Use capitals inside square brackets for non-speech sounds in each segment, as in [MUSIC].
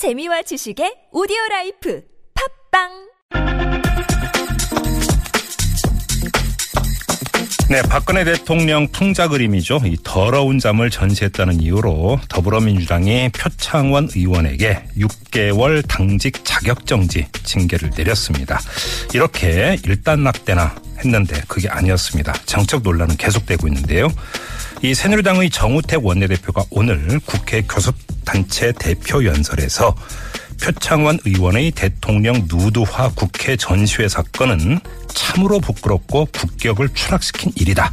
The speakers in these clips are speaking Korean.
재미와 지식의 오디오 라이프 팟빵 네, 박근혜 대통령 풍자 그림이죠. 이 더러운 잠을 전시했다는 이유로 더불어민주당이 표창원 의원에게 6개월 당직 자격정지 징계를 내렸습니다. 이렇게 일단락되나 했는데 그게 아니었습니다. 정책 논란은 계속되고 있는데요. 이 새누리당의 정우택 원내대표가 오늘 국회 교섭단체 대표 연설에서 표창원 의원의 대통령 누드화 국회 전시회 사건은 참으로 부끄럽고 국격을 추락시킨 일이다.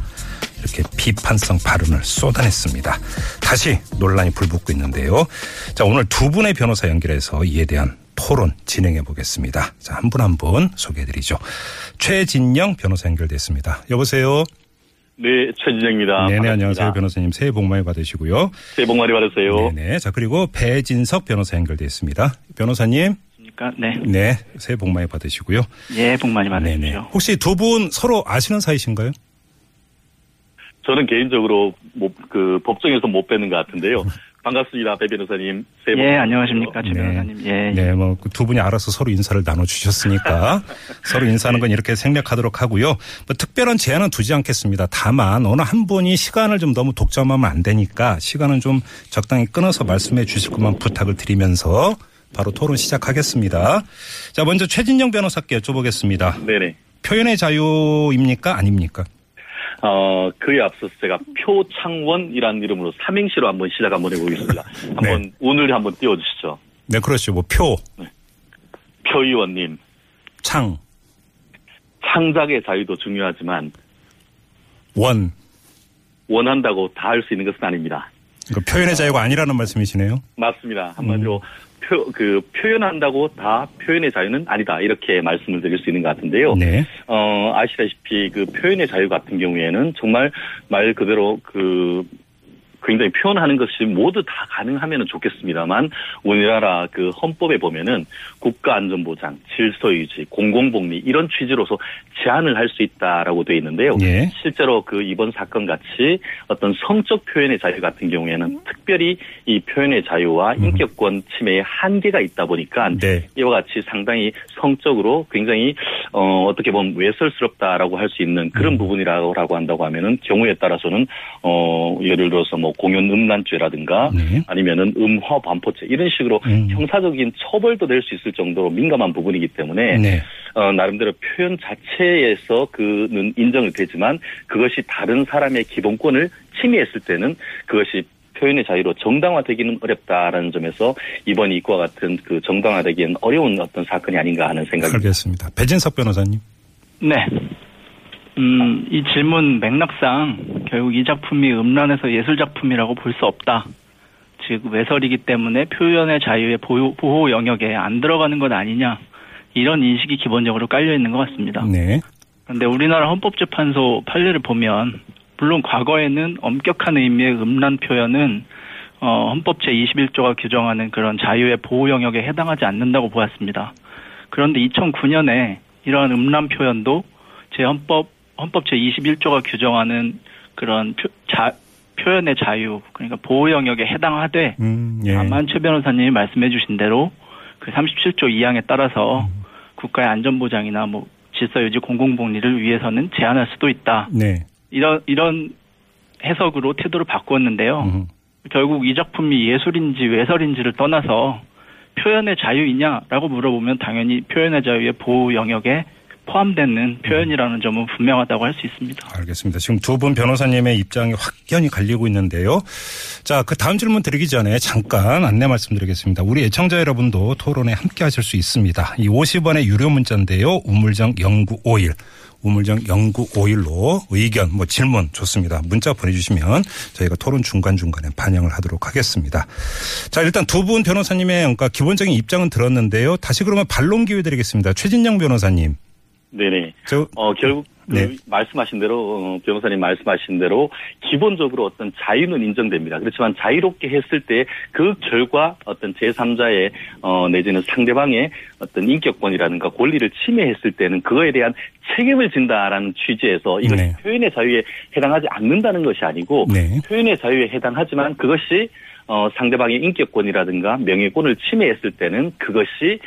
이렇게 비판성 발언을 쏟아냈습니다. 다시 논란이 불붙고 있는데요. 자, 오늘 두 분의 변호사 연결해서 이에 대한 토론 진행해 보겠습니다. 자, 한 분 한분 소개해 드리죠. 최진영 변호사 연결됐습니다. 여보세요? 네, 최진영입니다. 네네, 반갑습니다. 안녕하세요. 변호사님. 새해 복 많이 받으시고요. 새해 복 많이 받으세요. 네네. 자, 그리고 배진석 변호사 연결돼 있습니다. 변호사님. 그러니까 네. 네. 새해 복 많이 받으시고요. 예, 복 많이 네네. 받으십시오. 혹시 두 분 서로 아시는 사이신가요? 저는 개인적으로 못, 그 법정에서 못 뵈는 것 같은데요. [LAUGHS] 반갑습니다, 배 변호사님. 예, 안녕하십니까, 최 네. 변호사님. 예. 네, 뭐 두 분이 알아서 서로 인사를 나눠주셨으니까 [LAUGHS] 서로 인사하는 건 이렇게 생략하도록 하고요. 뭐 특별한 제한은 두지 않겠습니다. 다만 어느 한 분이 시간을 좀 너무 독점하면 안 되니까 시간은 좀 적당히 끊어서 말씀해 주실 것만 부탁을 드리면서 바로 토론 시작하겠습니다. 자, 먼저 최진영 변호사께 여쭤보겠습니다. 네네. 표현의 자유입니까? 아닙니까? 어, 그에 앞서서 제가 표창원이라는 이름으로 삼행시로 한번 시작 한번 해보겠습니다. [LAUGHS] 한번 오늘 한번 띄워주시죠. 네, 그렇죠. 뭐 표, 표 의원님, 창, 창작의 자유도 중요하지만 원. 원한다고 다 할 수 있는 것은 아닙니다. 그러니까 표현의 자유가 아니라는 말씀이시네요. 맞습니다. 한마디로 표, 그 표현한다고 다 표현의 자유는 아니다. 이렇게 말씀을 드릴 수 있는 것 같은데요. 네. 어, 아시다시피 그 표현의 자유 같은 경우에는 정말 말 그대로 그 굉장히 표현하는 것이 모두 다 가능하면 좋겠습니다만 우리나라 그 헌법에 보면은 국가 안전보장, 질서 유지, 공공복리 이런 취지로서 제한을 할 수 있다라고 되어 있는데요. 예. 실제로 그 이번 사건 같이 어떤 성적 표현의 자유 같은 경우에는 특별히 이 표현의 자유와 인격권 침해에 한계가 있다 보니까 네. 이와 같이 상당히 성적으로 굉장히 어 어떻게 보면 외설스럽다라고 할 수 있는 그런 음. 부분이라고 한다고 하면은 경우에 따라서는 어 예를 들어서 뭐 공연 음란죄라든가 네. 아니면은 음화 반포죄 이런 식으로 음. 형사적인 처벌도 될 수 있을 정도로 민감한 부분이기 때문에 네. 어, 나름대로 표현 자체에서 그는 인정이 되지만 그것이 다른 사람의 기본권을 침해했을 때는 그것이 표현의 자유로 정당화되기는 어렵다라는 점에서 이번 이과 같은 그 정당화되기엔 어려운 어떤 사건이 아닌가 하는 생각이 알겠습니다. 배진석 변호사님. 네. 음, 이 질문 맥락상 결국 이 작품이 음란에서 예술작품이라고 볼 수 없다. 즉, 외설이기 때문에 표현의 자유의 보호, 보호 영역에 안 들어가는 것 아니냐. 이런 인식이 기본적으로 깔려 있는 것 같습니다. 네. 그런데 우리나라 헌법재판소 판례를 보면 물론 과거에는 엄격한 의미의 음란 표현은 어, 헌법 제21조가 규정하는 그런 자유의 보호 영역에 해당하지 않는다고 보았습니다. 그런데 2009년에 이러한 음란 표현도 제 헌법 헌법 제21조가 규정하는 그런 표, 자, 표현의 자유 그러니까 보호 영역에 해당하되 음, 예. 다만 최 변호사님이 말씀해 주신 대로 그 37조 2항에 따라서 음. 국가의 안전보장이나 뭐 질서 유지 공공복리를 위해서는 제한할 수도 있다. 네. 이런 이런 해석으로 태도를 바꾸었는데요. 음. 결국 이 작품이 예술인지 외설인지를 떠나서 표현의 자유이냐라고 물어보면 당연히 표현의 자유의 보호 영역에 포함되는 표현이라는 점은 분명하다고 할 수 있습니다. 알겠습니다. 지금 두 분 변호사님의 입장이 확연히 갈리고 있는데요. 자, 그 다음 질문 드리기 전에 잠깐 안내 말씀드리겠습니다. 우리 애청자 여러분도 토론에 함께 하실 수 있습니다. 이 50원의 유료 문자인데요. 우물정 0951. 우물정 0951로 의견, 뭐 질문 좋습니다. 문자 보내주시면 저희가 토론 중간중간에 반영을 하도록 하겠습니다. 자, 일단 두 분 변호사님의 그러니까 기본적인 입장은 들었는데요. 다시 그러면 반론 기회 드리겠습니다. 최진영 변호사님. 네네. 저, 어, 결국 그 네. 말씀하신 대로 어, 변호사님 말씀하신 대로 기본적으로 어떤 자유는 인정됩니다. 그렇지만 자유롭게 했을 때 그 결과 어떤 제3자의 어, 내지는 상대방의 어떤 인격권이라든가 권리를 침해했을 때는 그거에 대한 책임을 진다라는 취지에서 이것이 네. 표현의 자유에 해당하지 않는다는 것이 아니고 네. 표현의 자유에 해당하지만 그것이 어, 상대방의 인격권이라든가 명예권을 침해했을 때는 그것이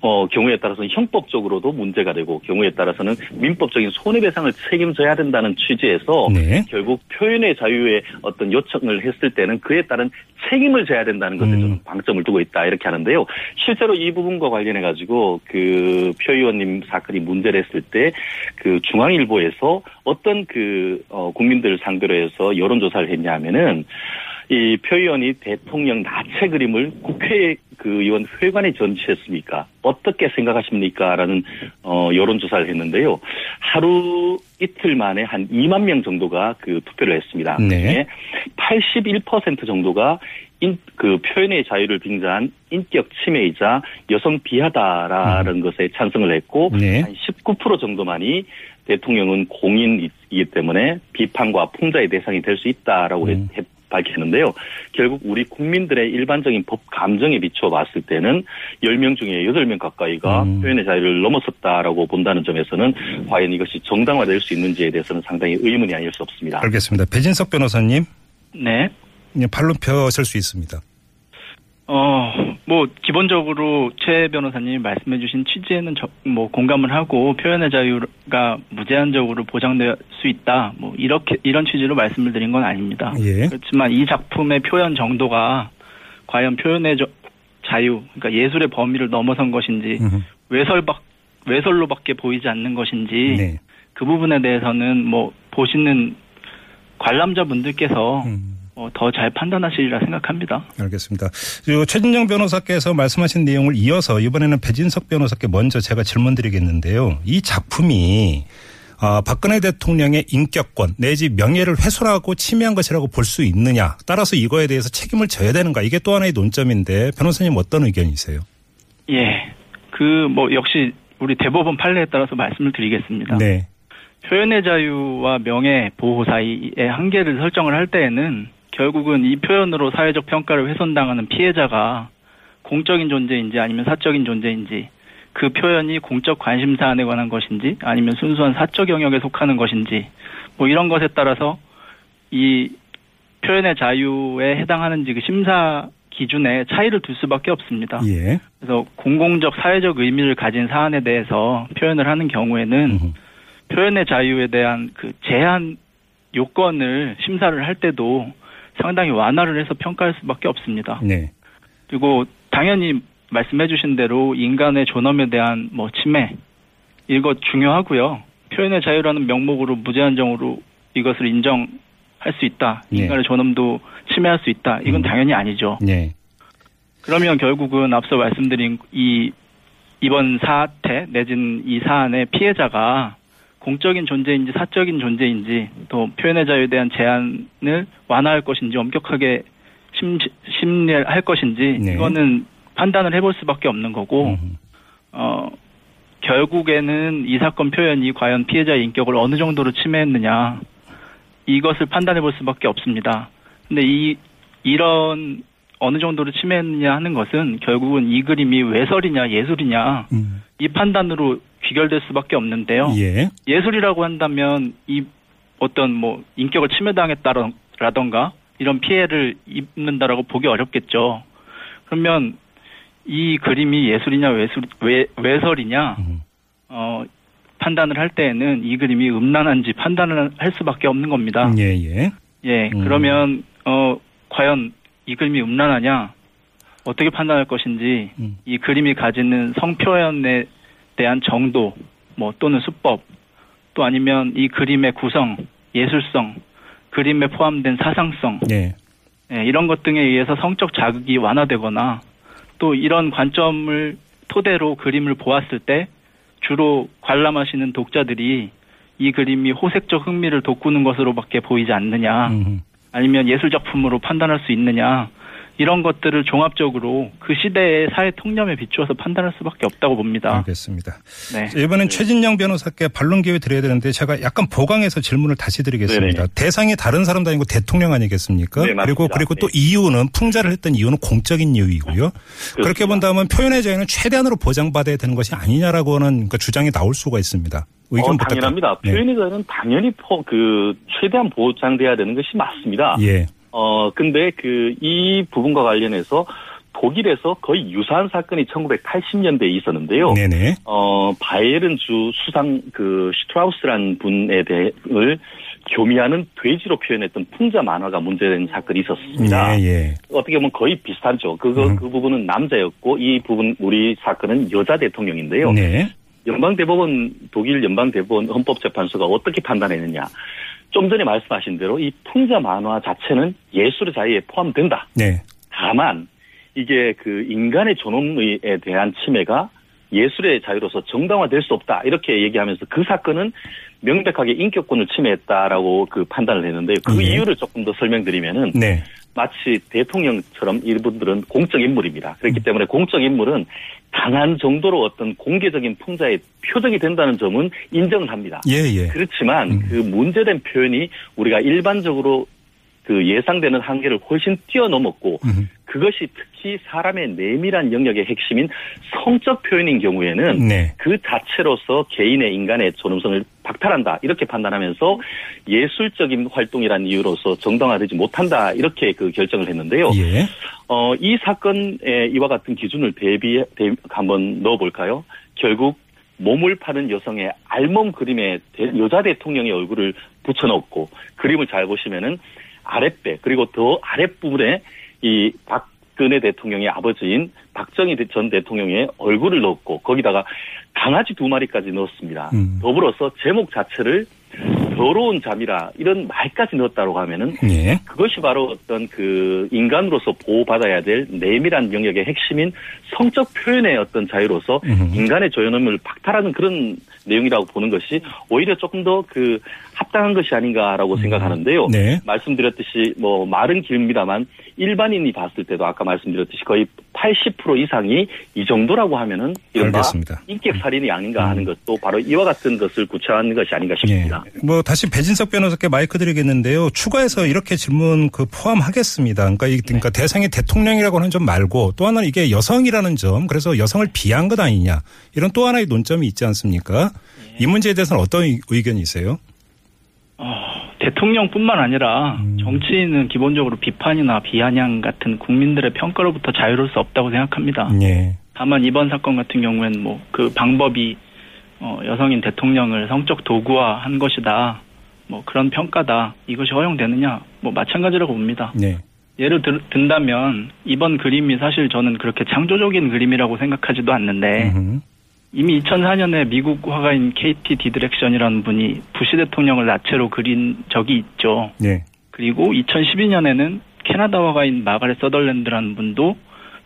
어, 경우에 따라서는 형법적으로도 문제가 되고 경우에 따라서는 민법적인 손해배상을 책임져야 된다는 취지에서 네. 결국 표현의 자유에 어떤 요청을 했을 때는 그에 따른 책임을 져야 된다는 것에 음. 저는 방점을 두고 있다 이렇게 하는데요. 실제로 이 부분과 관련해 가지고 그 표 의원님 사건이 문제를 했을 때 그 중앙일보에서 어떤 그 어, 국민들을 상대로 해서 여론조사를 했냐면은 이표 의원이 대통령 나체 그림을 국회 그 의원 회관에 전시했습니까? 어떻게 생각하십니까? 라는 어 여론조사를 했는데요. 하루 이틀 만에 한 2만 명 정도가 그 투표를 했습니다. 네. 81% 정도가 인, 그 표현의 자유를 빙자한 인격 침해이자 여성 비하다라는 것에 찬성을 했고 네. 한19% 정도만이 대통령은 공인이기 때문에 비판과 풍자의 대상이 될 수 있다라고 음. 했- 밝혔는데요. 결국 우리 국민들의 일반적인 법 감정에 비춰 봤을 때는 10명 중에 8명 가까이가 음. 표현의 자유를 넘어섰다라고 본다는 점에서는 과연 이것이 정당화될 수 있는지에 대해서는 상당히 의문이 아닐 수 없습니다. 알겠습니다. 배진석 변호사님, 네. 예, 팔로 펴실 수 있습니다. 어, 뭐, 기본적으로 최 변호사님이 말씀해주신 취지에는 저, 뭐, 공감을 하고 표현의 자유가 무제한적으로 보장될 수 있다. 뭐, 이렇게, 이런 취지로 말씀을 드린 건 아닙니다. 예. 그렇지만 이 작품의 표현 정도가 과연 표현의 저- 자유, 그러니까 예술의 범위를 넘어선 것인지, 음흠. 외설박, 외설로밖에 보이지 않는 것인지, 네. 그 부분에 대해서는 뭐, 보시는 관람자분들께서 음. 어, 더잘 판단하시리라 생각합니다. 알겠습니다. 최진영 변호사께서 말씀하신 내용을 이어서 이번에는 배진석 변호사께 먼저 제가 질문 드리겠는데요. 이 작품이 아, 박근혜 대통령의 인격권 내지 명예를 훼손하고 침해한 것이라고 볼 수 있느냐. 따라서 이거에 대해서 책임을 져야 되는가. 이게 또 하나의 논점인데 변호사님 어떤 의견이세요? 예. 그, 뭐, 역시 우리 대법원 판례에 따라서 말씀을 드리겠습니다. 네. 표현의 자유와 명예 보호 사이의 한계를 설정을 할 때에는 결국은 이 표현으로 사회적 평가를 훼손당하는 피해자가 공적인 존재인지 아니면 사적인 존재인지 그 표현이 공적 관심 사안에 관한 것인지 아니면 순수한 사적 영역에 속하는 것인지 뭐 이런 것에 따라서 이 표현의 자유에 해당하는지 그 심사 기준에 차이를 둘 수밖에 없습니다. 예. 그래서 공공적 사회적 의미를 가진 사안에 대해서 표현을 하는 경우에는 음흠. 표현의 자유에 대한 그 제한 요건을 심사를 할 때도 상당히 완화를 해서 평가할 수밖에 없습니다. 네. 그리고 당연히 말씀해주신 대로 인간의 존엄에 대한 뭐 침해 이것 중요하고요. 표현의 자유라는 명목으로 무제한적으로 이것을 인정할 수 있다. 예. 인간의 존엄도 침해할 수 있다. 이건 음. 당연히 아니죠. 네. 그러면 결국은 앞서 말씀드린 이 이번 사태 내진 이 사안의 피해자가 공적인 존재인지 사적인 존재인지 또 표현의 자유에 대한 제한을 완화할 것인지 엄격하게 심, 심리할 것인지 네. 이거는 판단을 해볼 수밖에 없는 거고 음흠. 어 결국에는 이 사건 표현이 과연 피해자의 인격을 어느 정도로 침해했느냐 이것을 판단해 볼 수밖에 없습니다. 근데 이 이런 어느 정도로 침해했느냐 하는 것은 결국은 이 그림이 외설이냐 예술이냐 음. 이 판단으로 귀결될 수밖에 없는데요. 예. 예술이라고 한다면 이 어떤 뭐 인격을 침해당했다라던가 이런 피해를 입는다라고 보기 어렵겠죠. 그러면 이 그림이 예술이냐 외술, 외, 외설이냐 음. 어, 판단을 할 때에는 이 그림이 음란한지 판단을 할 수밖에 없는 겁니다. 예, 예. 예, 음. 그러면 어 과연 이 그림이 음란하냐 어떻게 판단할 것인지 음. 이 그림이 가지는 성표현에 대한 정도 뭐 또는 수법 또 아니면 이 그림의 구성 예술성 그림에 포함된 사상성 예. 예, 이런 것 등에 의해서 성적 자극이 완화되거나 또 이런 관점을 토대로 그림을 보았을 때 주로 관람하시는 독자들이 이 그림이 호색적 흥미를 돋구는 것으로밖에 보이지 않느냐 음. 아니면 예술 작품으로 판단할 수 있느냐 이런 것들을 종합적으로 그 시대의 사회 통념에 비추어서 판단할 수밖에 없다고 봅니다. 알겠습니다. 네. 자, 이번엔 최진영 변호사께 반론 기회 드려야 되는데 제가 약간 보강해서 질문을 다시 드리겠습니다. 네네. 대상이 다른 사람도 아니고 대통령 아니겠습니까? 네. 그리고 그리고 또 네. 이유는 풍자를 했던 이유는 공적인 이유이고요. 그렇게 본다면 표현의 자유는 최대한으로 보장받아야 되는 것이 아니냐라고 하는 그 주장이 나올 수가 있습니다. 의견 어, 부탁드립니다. 당연합니다. 네. 표현의 자유는 당연히 포, 그 최대한 보장돼야 되는 것이 맞습니다. 예. 어, 근데 그, 이 부분과 관련해서 독일에서 거의 유사한 사건이 1980년대에 있었는데요. 네네. 어, 바이에른주 수상 그 슈트라우스라는 분에 대해를 교미하는 돼지로 표현했던 풍자 만화가 문제된 사건이 있었습니다. 예, 예. 어떻게 보면 거의 비슷하죠. 그거 음. 그 부분은 남자였고 이 부분 우리 사건은 여자 대통령인데요. 네. 연방대법원 독일 연방대법원 헌법재판소가 어떻게 판단했느냐? 좀 전에 말씀하신 대로 이 풍자 만화 자체는 예술의 자유에 포함된다. 네. 다만 이게 그 인간의 존엄에 대한 침해가 예술의 자유로서 정당화될 수 없다 이렇게 얘기하면서 그 사건은 명백하게 인격권을 침해했다라고 그 판단을 했는데 그 예. 이유를 조금 더 설명드리면은 네. 마치 대통령처럼 이분들은 공적 인물입니다. 음. 그렇기 때문에 공적 인물은 강한 정도로 어떤 공개적인 풍자의 표적이 된다는 점은 인정을 합니다. 예, 예. 그렇지만 음. 그 문제된 표현이 우리가 일반적으로 그 예상되는 한계를 훨씬 뛰어넘었고 음. 그것이 특히 사람의 내밀한 영역의 핵심인 성적 표현인 경우에는 네. 그 자체로서 개인의 인간의 존엄성을 박탈한다 이렇게 판단하면서 예술적인 활동이라는 이유로서 정당화되지 못한다 이렇게 그 결정을 했는데요. 예. 어, 이 사건에 이와 같은 기준을 대비, 대 한번 넣어볼까요? 결국 몸을 파는 여성의 알몸 그림에 대- 여자 대통령의 얼굴을 붙여놓고 그림을 잘 보시면은 아랫배 그리고 더 아랫부분에 이 박근혜 대통령의 아버지인 박정희 대- 전 대통령의 얼굴을 넣었고 거기다가 강아지 두 마리까지 넣었습니다. 음. 더불어서 제목 자체를 더러운 잠이라 이런 말까지 넣었다고 하면은 예. 그것이 바로 어떤 그 인간으로서 보호받아야 될 내밀한 영역의 핵심인 성적 표현의 어떤 자유로서 음. 인간의 조연함을 박탈하는 그런 내용이라고 보는 것이 오히려 조금 더 그 합당한 것이 아닌가라고 생각하는데요. 네. 말씀드렸듯이 뭐 말은 길입니다만 일반인이 봤을 때도 아까 말씀드렸듯이 거의 80% 이상이 이 정도라고 하면은 이른바 알겠습니다. 인격 살인이 아닌가 하는 것도 바로 이와 같은 것을 구체화하는 것이 아닌가 싶습니다. 예. 뭐 다시 배진석 변호사께 마이크 드리겠는데요. 추가해서 이렇게 질문 그 포함하겠습니다. 그러니까, 이, 그러니까 대상이 대통령이라고 하는 점 말고 또 하나 는 이게 여성이라는 점, 그래서 여성을 비한 것 아니냐 이런 또 하나의 논점이 있지 않습니까? 이 문제에 대해서는 어떤 의- 의견이세요? 어, 대통령뿐만 아니라 음. 정치인은 기본적으로 비판이나 비아냥 같은 국민들의 평가로부터 자유로울 수 없다고 생각합니다. 예. 다만 이번 사건 같은 경우에는 뭐 그 방법이 어, 여성인 대통령을 성적 도구화한 것이다. 뭐 그런 평가다. 이것이 허용되느냐? 뭐 마찬가지라고 봅니다. 네. 예를 들, 든다면 이번 그림이 사실 저는 그렇게 창조적인 그림이라고 생각하지도 않는데 음흠. 이미 2004년에 미국 화가인 KT 디드렉션이라는 분이 부시 대통령을 나체로 그린 적이 있죠. 예. 그리고 2012년에는 캐나다 화가인 마가렛 서덜랜드라는 분도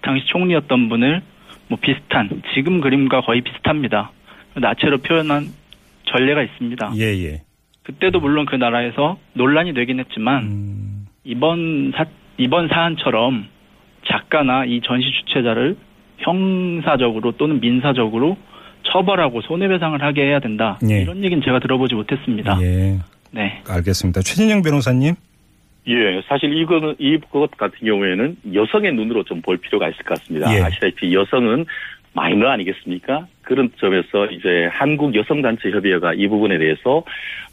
당시 총리였던 분을 뭐 비슷한 지금 그림과 거의 비슷합니다. 나체로 표현한 전례가 있습니다. 예, 예. 그때도 물론 그 나라에서 논란이 되긴 했지만 음, 이번 사 이번 사안처럼 작가나 이 전시 주최자를 형사적으로 또는 민사적으로 처벌하고 손해배상을 하게 해야 된다. 예. 이런 얘기는 제가 들어보지 못했습니다. 예. 네. 알겠습니다. 최진영 변호사님. 예, 사실 이거는 이것 같은 경우에는 여성의 눈으로 좀 볼 필요가 있을 것 같습니다. 예. 아시다시피 여성은 마이너 아니겠습니까? 그런 점에서 이제 한국 여성단체 협의회가 이 부분에 대해서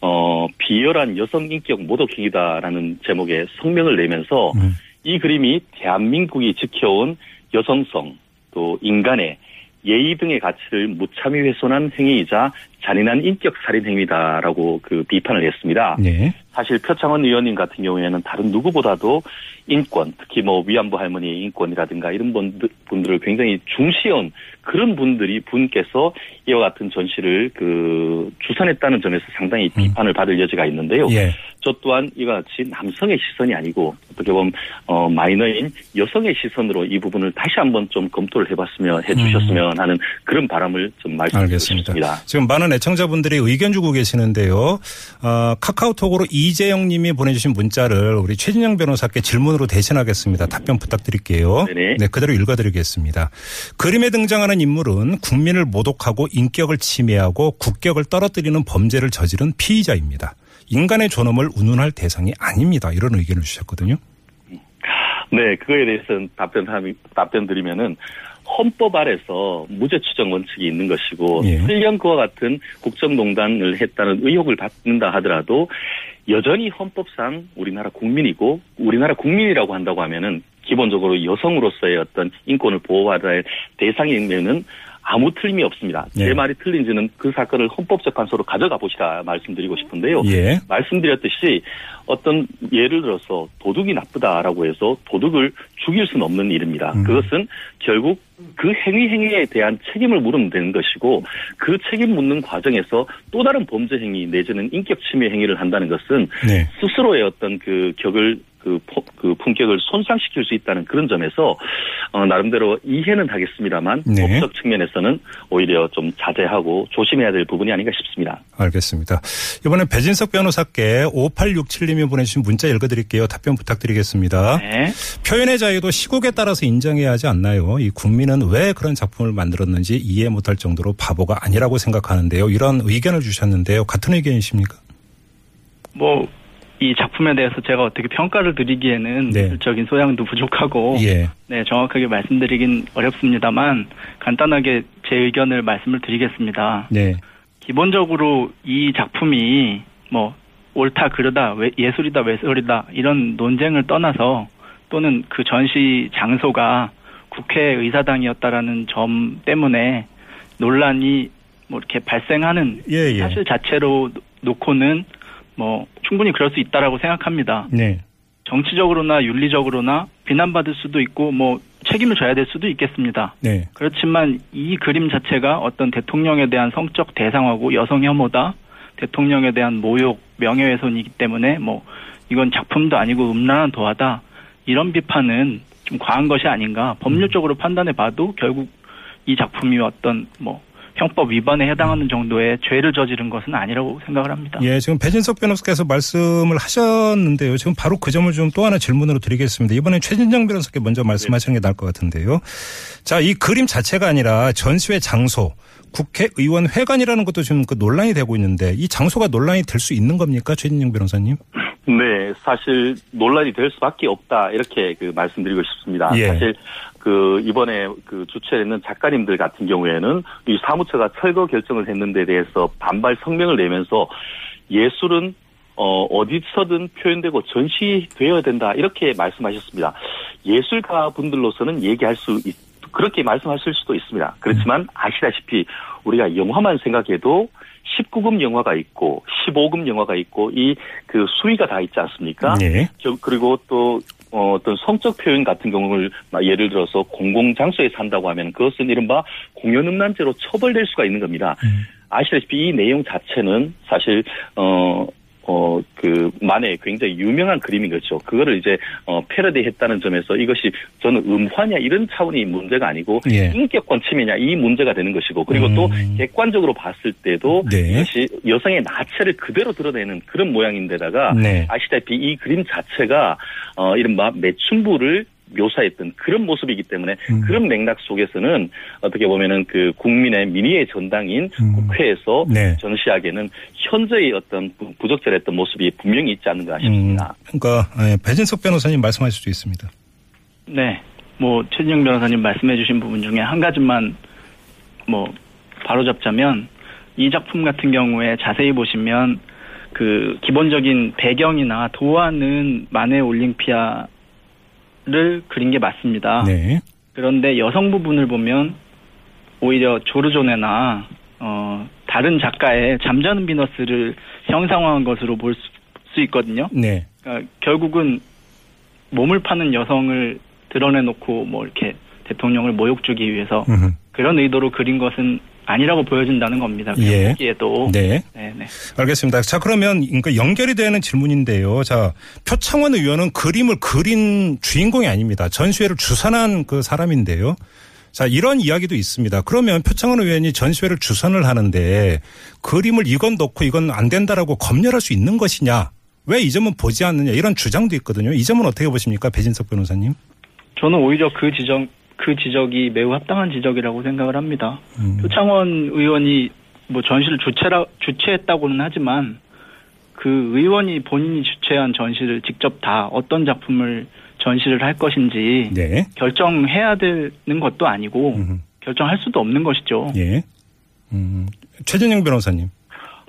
어 비열한 여성 인격 모독행위다라는 제목의 성명을 내면서 음, 이 그림이 대한민국이 지켜온 여성성 또 인간의 예의 등의 가치를 무참히 훼손한 행위이자 잔인한 인격 살인 행위다라고 그 비판을 했습니다. 예. 사실 표창원 의원님 같은 경우에는 다른 누구보다도 인권, 특히 뭐 위안부 할머니의 인권이라든가 이런 분들, 분들을 굉장히 중시한 그런 분들이 분께서 이와 같은 전시를 그 주선했다는 점에서 상당히 비판을 받을 여지가 있는데요. 예. 저 또한 이와 같이 남성의 시선이 아니고 어떻게 보면 어 마이너인 여성의 시선으로 이 부분을 다시 한번 좀 검토를 해봤으면 해주셨으면 하는 그런 바람을 좀. 싶습니다. 지금 많은 애청자분들이 의견 주고 계시는데요. 어, 카카오톡으로 이재영 님이 보내주신 문자를 우리 최진영 변호사께 질문으로 대신하겠습니다. 답변 부탁드릴게요. 네네. 네, 그대로 읽어드리겠습니다. 그림에 등장하는 인물은 국민을 모독하고 인격을 침해하고 국격을 떨어뜨리는 범죄를 저지른 피의자입니다. 인간의 존엄을 운운할 대상이 아닙니다. 이런 의견을 주셨거든요. 네, 그거에 대해서는 답변 답변 드리면은 헌법 아래서 무죄 추정 원칙이 있는 것이고 예. 설령 그와 같은 국정농단을 했다는 의혹을 받는다 하더라도 여전히 헌법상 우리나라 국민이고 우리나라 국민이라고 한다고 하면은 기본적으로 여성으로서의 어떤 인권을 보호받아야 할 대상이면은 아무 틀림이 없습니다. 예. 제 말이 틀린지는 그 사건을 헌법재판소로 가져가 보시라 말씀드리고 싶은데요. 예. 말씀드렸듯이 어떤 예를 들어서 도둑이 나쁘다라고 해서 도둑을 죽일 수는 없는 일입니다. 음. 그것은 결국 그 행위 행위에 대한 책임을 물으면 되는 것이고 그 책임 묻는 과정에서 또 다른 범죄 행위 내지는 인격 침해 행위를 한다는 것은 네. 스스로의 어떤 그 격을 그, 포- 그 품격을 손상시킬 수 있다는 그런 점에서 어, 나름대로 이해는 하겠습니다.만 네. 법적 측면에서는 오히려 좀 자제하고 조심해야 될 부분이 아닌가 싶습니다. 알겠습니다. 이번에 배진석 변호사께 5867님이 보내주신 문자 읽어드릴게요. 답변 부탁드리겠습니다. 네. 표현의 자유도 시국에 따라서 인정해야 하지 않나요? 이 국민은 왜 그런 작품을 만들었는지 이해 못할 정도로 바보가 아니라고 생각하는데요. 이런 의견을 주셨는데요. 같은 의견이십니까? 뭐 이 작품에 대해서 제가 어떻게 평가를 드리기에는 네. 기술적인 소양도 부족하고 예. 네 정확하게 말씀드리긴 어렵습니다만 간단하게 제 의견을 말씀을 드리겠습니다. 네. 기본적으로 이 작품이 뭐 옳다 그르다 왜- 예술이다 외설이다 이런 논쟁을 떠나서 또는 그 전시 장소가 국회 의사당이었다라는 점 때문에 논란이 뭐 이렇게 발생하는 예, 예. 사실 자체로 놓고는 뭐 충분히 그럴 수 있다라고 생각합니다. 네. 정치적으로나 윤리적으로나 비난받을 수도 있고 뭐 책임을 져야 될 수도 있겠습니다. 네. 그렇지만 이 그림 자체가 어떤 대통령에 대한 성적 대상화고 여성 혐오다, 대통령에 대한 모욕, 명예훼손이기 때문에 뭐 이건 작품도 아니고 음란한 도화다 이런 비판은 좀 과한 것이 아닌가. 법률적으로 판단해 봐도 결국 이 작품이 어떤 뭐 형법 위반에 해당하는 정도의 죄를 저지른 것은 아니라고 생각을 합니다. 예, 지금 배진석 변호사께서 말씀을 하셨는데요. 지금 바로 그 점을 좀 또 하나 질문으로 드리겠습니다. 이번엔 최진정 변호사께 먼저 말씀하시는 게 나을 것 같은데요. 자, 이 그림 자체가 아니라 전시회 장소, 국회의원 회관이라는 것도 지금 그 논란이 되고 있는데 이 장소가 논란이 될 수 있는 겁니까? 최진정 변호사님? 네, 사실 논란이 될 수밖에 없다 이렇게 그 말씀드리고 싶습니다. 예. 사실 그 이번에 그 주최했는 작가님들 같은 경우에는 이 사무처가 철거 결정을 했는데 대해서 반발 성명을 내면서 예술은 어 어디서든 표현되고 전시되어야 된다 이렇게 말씀하셨습니다. 예술가 분들로서는 얘기할 수 있, 그렇게 말씀하실 수도 있습니다. 그렇지만 아시다시피 우리가 영화만 생각해도 19금 영화가 있고 15금 영화가 있고 이 그 수위가 다 있지 않습니까? 예. 저- 그리고 또 어, 어떤 성적 표현 같은 경우를 막 예를 들어서 공공 장소에 산다고 하면 그것은 이른바 공연 음란죄로 처벌될 수가 있는 겁니다. 아시다시피 이 내용 자체는 사실 어. 어, 그, 만에 굉장히 유명한 그림인 거죠. 그거를 이제, 어, 패러디 했다는 점에서 이것이 저는 음화냐 이런 차원이 문제가 아니고, 예. 인격권 침해냐 이 문제가 되는 것이고, 그리고 또 음. 객관적으로 봤을 때도 네. 이것이 여성의 나체를 그대로 드러내는 그런 모양인데다가, 네. 아시다시피 이 그림 자체가 어 이른바 매춘부를 묘사했던 그런 모습이기 때문에 음. 그런 맥락 속에서는 어떻게 보면은 그 국민의 민의의 전당인 음. 국회에서 네. 전시하기에는 현저히 어떤 부- 부적절했던 모습이 분명히 있지 않는가 음, 싶습니다. 그러니까 예, 배진석 변호사님 말씀하실 수 있습니다. 네. 뭐 최진영 변호사님 말씀해 주신 부분 중에 한 가지만 뭐 바로 잡자면 이 작품 같은 경우에 자세히 보시면 그 기본적인 배경이나 도화는 마네 올림피아 를 그린 게 맞습니다. 네. 그런데 여성 부분을 보면 오히려 조르조네나 어 다른 작가의 잠자는 비너스를 형상화한 것으로 볼 수 있거든요. 네. 그러니까 결국은 몸을 파는 여성을 드러내놓고 뭐 이렇게 대통령을 모욕 주기 위해서 음흠. 그런 의도로 그린 것은 아니라고 보여진다는 겁니다. 예. 보기에도. 네. 네, 네. 알겠습니다. 자, 그러면 그러니까 연결이 되는 질문인데요. 자, 표창원 의원은 그림을 그린 주인공이 아닙니다. 전시회를 주선한 그 사람인데요. 자, 이런 이야기도 있습니다. 그러면 표창원 의원이 전시회를 주선을 하는데 그림을 이건 넣고 이건 안 된다라고 검열할 수 있는 것이냐? 왜 이 점은 보지 않느냐? 이런 주장도 있거든요. 이 점은 어떻게 보십니까? 배진석 변호사님? 저는 오히려 그 지적 그 지적이 매우 합당한 지적이라고 생각을 합니다. 음. 표창원 의원이 뭐 전시를 주최라 주최했다고는 하지만 그 의원이 본인이 주최한 전시를 직접 다 어떤 작품을 전시를 할 것인지 네. 결정해야 되는 것도 아니고 음, 결정할 수도 없는 것이죠. 예. 음, 최진영 변호사님.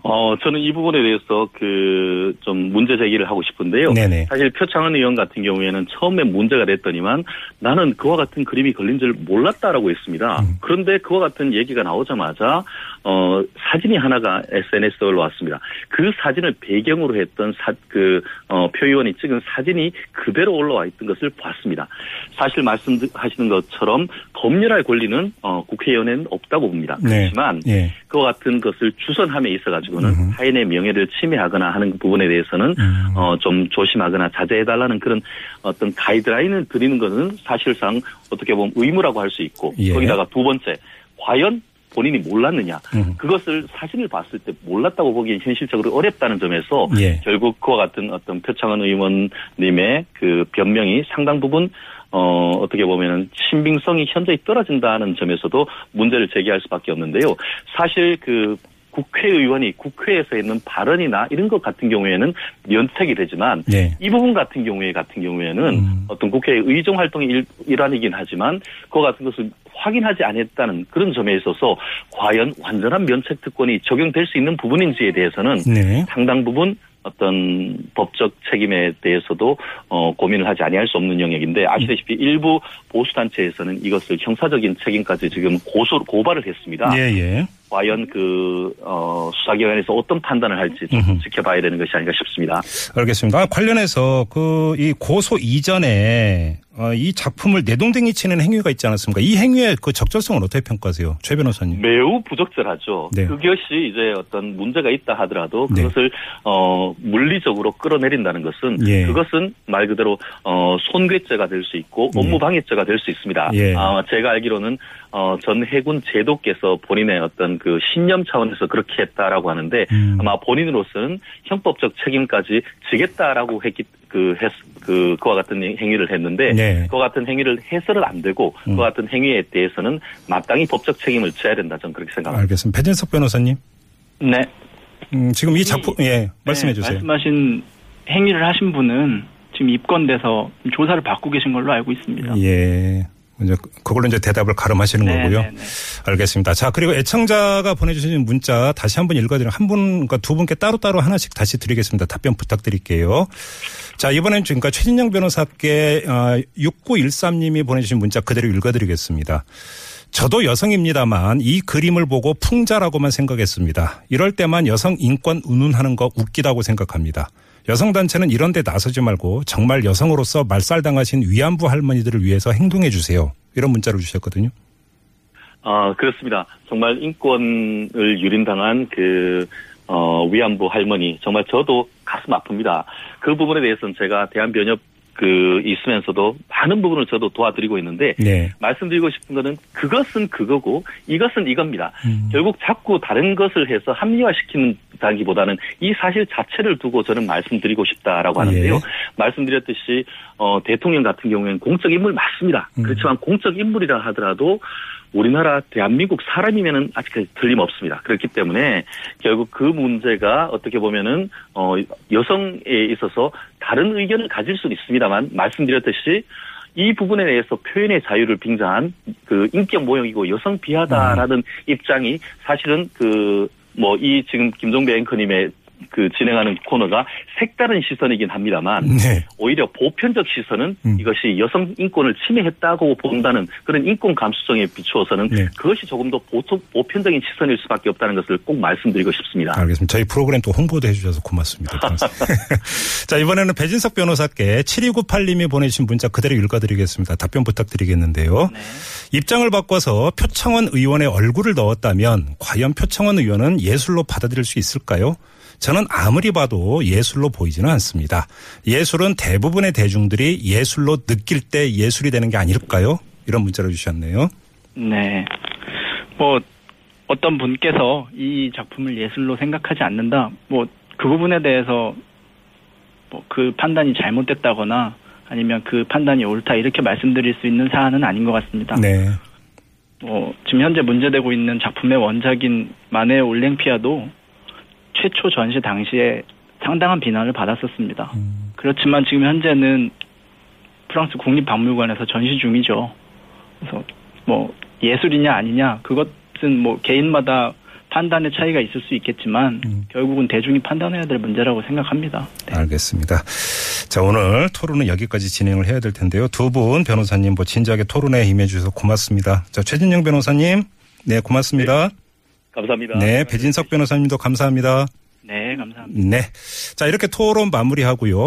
어, 저는 이 부분에 대해서 그 좀 문제 제기를 하고 싶은데요. 네네. 사실 표창원 의원 같은 경우에는 처음에 문제가 됐더니만 나는 그와 같은 그림이 걸린 줄 몰랐다라고 했습니다. 음. 그런데 그와 같은 얘기가 나오자마자 어, 사진이 하나가 SNS에 올라왔습니다. 그 사진을 배경으로 했던 사, 그, 어, 표 의원이 찍은 사진이 그대로 올라와 있던 것을 봤습니다. 사실 말씀하시는 것처럼 검열할 권리는 어, 국회의원에는 없다고 봅니다. 네. 그렇지만 예. 그와 같은 것을 주선함에 있어가지고 는 음흠. 타인의 명예를 침해하거나 하는 부분에 대해서는 음. 어, 좀 조심하거나 자제해달라는 그런 어떤 가이드라인을 드리는 것은 사실상 어떻게 보면 의무라고 할 수 있고 예. 거기다가 두 번째 과연 본인이 몰랐느냐 음. 그것을 사진을 봤을 때 몰랐다고 보기엔 현실적으로 어렵다는 점에서 예. 결국 그와 같은 어떤 표창원 의원님의 그 변명이 상당 부분 어, 어떻게 보면은 신빙성이 현저히 떨어진다는 점에서도 문제를 제기할 수밖에 없는데요. 사실 그 국회의원이 국회에서 있는 발언이나 이런 것 같은 경우에는 면책이 되지만 네. 이 부분 같은 경우에 같은 경우에는 음. 어떤 국회의 의정 활동의 일, 일환이긴 하지만 그와 같은 것을 확인하지 않았다는 그런 점에 있어서 과연 완전한 면책 특권이 적용될 수 있는 부분인지에 대해서는 네. 상당 부분 어떤 법적 책임에 대해서도 어, 고민을 하지 아니할 수 없는 영역인데 아시다시피 일부 보수 단체에서는 이것을 형사적인 책임까지 지금 고소 고발을 했습니다. 예, 예. 과연 그 어, 수사기관에서 어떤 판단을 할지 좀. 지켜봐야 되는 것이 아닌가 싶습니다. 알겠습니다. 관련해서 그 이 고소 이전에 어, 이 작품을 내동댕이 치는 행위가 있지 않았습니까? 이 행위의 그 적절성을 어떻게 평가하세요? 최 변호사님. 매우 부적절하죠. 네. 그것이 이제 어떤 문제가 있다 하더라도 네. 그것을 어 물리적으로 끌어내린다는 것은 예. 그것은 말 그대로 어 손괴죄가 될 수 있고 예. 업무방해죄가 될 수 있습니다. 예. 아 제가 알기로는 어 전 해군 제도께서 본인의 어떤 그 신념 차원에서 그렇게 했다라고 하는데 음. 아마 본인으로서는 형법적 책임까지 지겠다라고 했기 그, 했, 그, 그와 같은 행위를 했는데, 네. 그와 같은 행위를 해서는 안 되고, 음. 그와 같은 행위에 대해서는 마땅히 법적 책임을 져야 된다. 저는 그렇게 생각합니다. 알겠습니다. 배진석 변호사님. 네. 음, 지금 이 작품, 예, 말씀해 네, 주세요. 말씀하신 행위를 하신 분은 지금 입건돼서 조사를 받고 계신 걸로 알고 있습니다. 예. 이제 그걸로 이제 대답을 가름하시는 네, 거고요. 네, 네. 알겠습니다. 자, 그리고 애청자가 보내주신 문자 다시 한번 읽어드리면 한 분과 두 분께 따로따로 하나씩 다시 드리겠습니다. 답변 부탁드릴게요. 자, 이번엔 지금까 최진영 변호사께 6913님이 보내주신 문자 그대로 읽어드리겠습니다. 저도 여성입니다만 이 그림을 보고 풍자라고만 생각했습니다. 이럴 때만 여성 인권 운운하는 거 웃기다고 생각합니다. 여성단체는 이런 데 나서지 말고 정말 여성으로서 말살당하신 위안부 할머니들을 위해서 행동해 주세요. 이런 문자를 주셨거든요. 아, 그렇습니다. 정말 인권을 유린당한 그, 어, 위안부 할머니, 정말 저도 가슴 아픕니다. 그 부분에 대해서는 제가 대한변협 그, 있으면서도 많은 부분을 저도 도와드리고 있는데, 네. 말씀드리고 싶은 거는 그것은 그거고, 이것은 이겁니다. 음. 결국 자꾸 다른 것을 해서 합리화시키는다기보다는 이 사실 자체를 두고 저는 말씀드리고 싶다라고 하는데요. 예. 말씀드렸듯이 어, 대통령 같은 경우에는 공적 인물 맞습니다. 음. 그렇지만 공적 인물이라 하더라도 우리나라 대한민국 사람이면은 아직까지 틀림없습니다. 그렇기 때문에 결국 그 문제가 어떻게 보면은 어 여성에 있어서 다른 의견을 가질 수는 있습니다만 말씀드렸듯이 이 부분에 대해서 표현의 자유를 빙자한 그 인격 모형이고 여성 비하다라는 입장이 사실은 그 뭐 이 지금 김종배 앵커님의 그 진행하는 코너가 색다른 시선이긴 합니다만 네. 오히려 보편적 시선은 음. 이것이 여성 인권을 침해했다고 본다는 그런 인권 감수성에 비추어서는 네. 그것이 조금 더 보통 보편적인 시선일 수밖에 없다는 것을 꼭 말씀드리고 싶습니다. 알겠습니다. 저희 프로그램 또 홍보도 해주셔서 고맙습니다. [LAUGHS] [LAUGHS] 자, 이번에는 배진석 변호사께 7298님이 보내주신 문자 그대로 읽어드리겠습니다. 답변 부탁드리겠는데요. 입장을 바꿔서 표창원 의원의 얼굴을 넣었다면 과연 표창원 의원은 예술로 받아들일 수 있을까요? 저는 아무리 봐도 예술로 보이지는 않습니다. 예술은 대부분의 대중들이 예술로 느낄 때 예술이 되는 게 아닐까요? 이런 문자를 주셨네요. 네. 뭐 어떤 분께서 이 작품을 예술로 생각하지 않는다. 뭐 그 부분에 대해서 뭐 그 판단이 잘못됐다거나 아니면 그 판단이 옳다 이렇게 말씀드릴 수 있는 사안은 아닌 것 같습니다. 네. 뭐 지금 현재 문제되고 있는 작품의 원작인 마네 올랭피아도 최초 전시 당시에 상당한 비난을 받았었습니다. 음. 그렇지만 지금 현재는 프랑스 국립박물관에서 전시 중이죠. 그래서 뭐 예술이냐 아니냐 그것은 뭐 개인마다 판단의 차이가 있을 수 있겠지만 음. 결국은 대중이 판단해야 될 문제라고 생각합니다. 네. 알겠습니다. 자, 오늘 토론은 여기까지 진행을 해야 될 텐데요. 두 분 변호사님 뭐 진지하게 토론에 임해 주셔서 고맙습니다. 자, 최진영 변호사님. 네, 고맙습니다. 감사합니다. 네, 배진석 변호사님도 감사합니다. 네, 감사합니다. 네. 자, 이렇게 토론 마무리하고요.